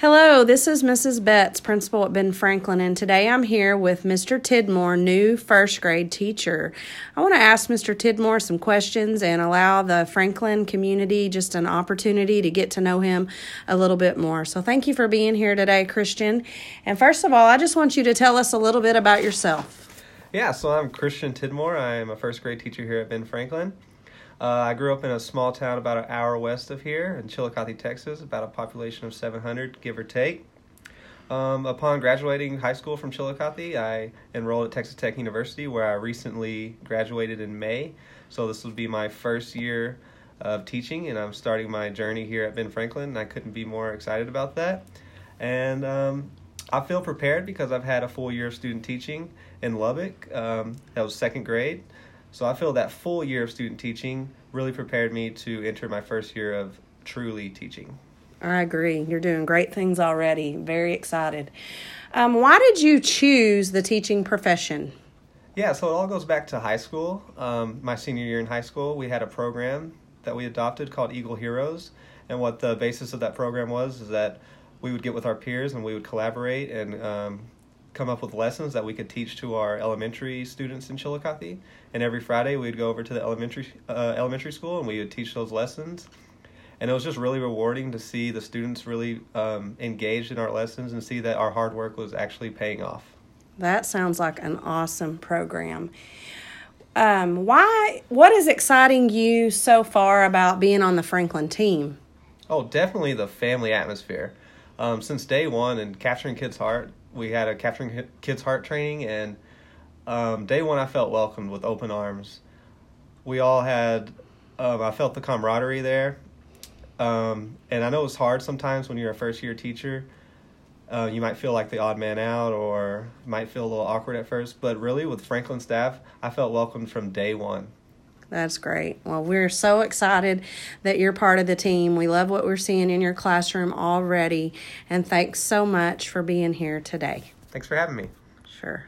Hello, this is Mrs. Betts, principal at Ben Franklin, and today I'm here with Mr. Tidmore, new first grade teacher. I want to ask Mr. Tidmore some questions and allow the Franklin community just an opportunity to get to know him a little bit more. So, thank you for being here today, Christian. And first of all, I just want you to tell us a little bit about yourself. Yeah, so I'm Christian Tidmore. I'm a first grade teacher here at Ben Franklin. Uh, I grew up in a small town about an hour west of here in Chillicothe, Texas, about a population of 700, give or take. Um, upon graduating high school from Chillicothe, I enrolled at Texas Tech University, where I recently graduated in May. So this will be my first year of teaching, and I'm starting my journey here at Ben Franklin. And I couldn't be more excited about that. And um, I feel prepared because I've had a full year of student teaching in Lubbock. Um, that was second grade. So I feel that full year of student teaching really prepared me to enter my first year of truly teaching. I agree. You're doing great things already. Very excited. Um, why did you choose the teaching profession? Yeah, so it all goes back to high school. Um, my senior year in high school, we had a program that we adopted called Eagle Heroes. And what the basis of that program was is that we would get with our peers and we would collaborate and um, come up with lessons that we could teach to our elementary students in Chillicothe. And every Friday we'd go over to the elementary uh, elementary school and we would teach those lessons. And it was just really rewarding to see the students really um, engaged in our lessons and see that our hard work was actually paying off. That sounds like an awesome program. Um, why? What is exciting you so far about being on the Franklin team? Oh, definitely the family atmosphere. Um, since day one and capturing kids' heart, we had a capturing kids heart training and um, day one i felt welcomed with open arms. We all had um, i felt the camaraderie there. Um, and i know it's hard sometimes when you're a first year teacher. Uh, you might feel like the odd man out or might feel a little awkward at first but really with franklin staff i felt welcomed from day one that's great. Well, we're so excited that you're part of the team. We love what we're seeing in your classroom already. And thanks so much for being here today. Thanks for having me. Sure.